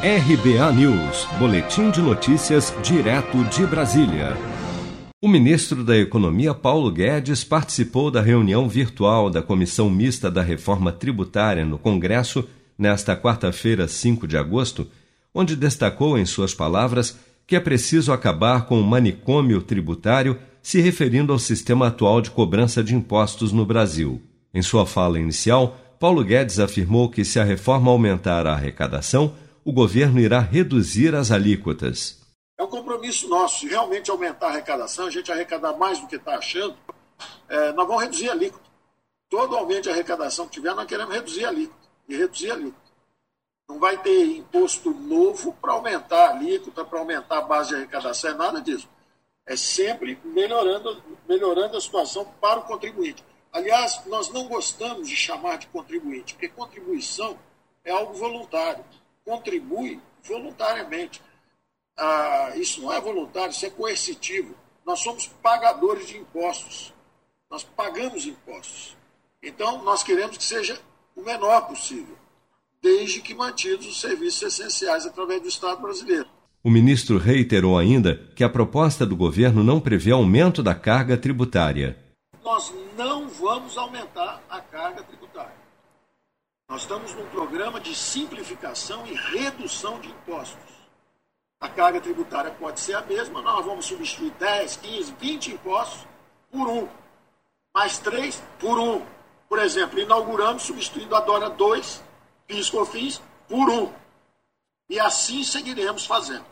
RBA News, Boletim de Notícias, direto de Brasília. O ministro da Economia, Paulo Guedes, participou da reunião virtual da Comissão Mista da Reforma Tributária no Congresso nesta quarta-feira, 5 de agosto, onde destacou em suas palavras que é preciso acabar com o manicômio tributário, se referindo ao sistema atual de cobrança de impostos no Brasil. Em sua fala inicial, Paulo Guedes afirmou que se a reforma aumentar a arrecadação, o governo irá reduzir as alíquotas. É um compromisso nosso. Realmente aumentar a arrecadação, a gente arrecadar mais do que está achando, é, nós vamos reduzir a alíquota. Todo aumento de arrecadação que tiver, nós queremos reduzir a alíquota. E reduzir a alíquota. Não vai ter imposto novo para aumentar a alíquota, para aumentar a base de arrecadação, é nada disso. É sempre melhorando, melhorando a situação para o contribuinte. Aliás, nós não gostamos de chamar de contribuinte, porque contribuição é algo voluntário contribui voluntariamente. Ah, isso não é voluntário, isso é coercitivo. Nós somos pagadores de impostos. Nós pagamos impostos. Então, nós queremos que seja o menor possível, desde que mantidos os serviços essenciais através do Estado brasileiro. O ministro reiterou ainda que a proposta do governo não prevê aumento da carga tributária. Nós não vamos aumentar a carga tributária. Nós estamos num programa de simplificação e redução de impostos. A carga tributária pode ser a mesma, nós vamos substituir 10, 15, 20 impostos por um. Mais três por um. Por exemplo, inauguramos substituindo a DORA 2, PIS COFINS, por um. E assim seguiremos fazendo.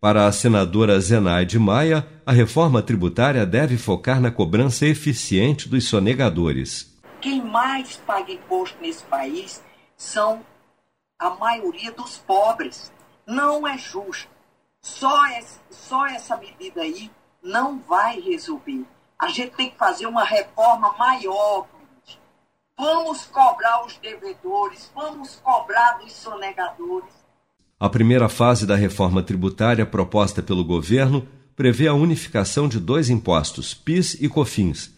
Para a senadora Zenaide Maia, a reforma tributária deve focar na cobrança eficiente dos sonegadores quem mais paga imposto nesse país são a maioria dos pobres. Não é justo. Só, esse, só essa medida aí não vai resolver. A gente tem que fazer uma reforma maior. Vamos cobrar os devedores, vamos cobrar dos sonegadores. A primeira fase da reforma tributária proposta pelo governo prevê a unificação de dois impostos, PIS e COFINS,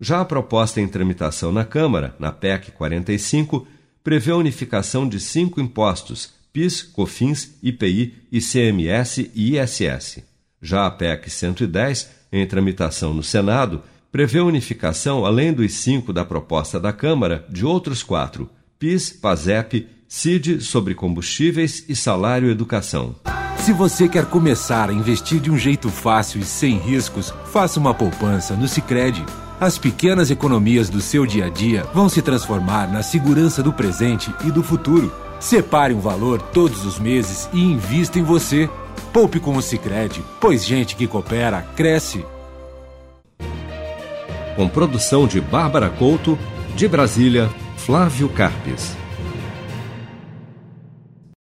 já a proposta em tramitação na Câmara, na PEC 45, prevê a unificação de cinco impostos: PIS, COFINS, IPI, ICMS e ISS. Já a PEC 110, em tramitação no Senado, prevê a unificação, além dos cinco da proposta da Câmara, de outros quatro: PIS, PASEP, CID sobre combustíveis e salário educação. Se você quer começar a investir de um jeito fácil e sem riscos, faça uma poupança no Sicredi. As pequenas economias do seu dia a dia vão se transformar na segurança do presente e do futuro. Separe um valor todos os meses e invista em você. Poupe com o Sicredi, pois gente que coopera cresce. Com produção de Bárbara Couto, de Brasília, Flávio Carpes.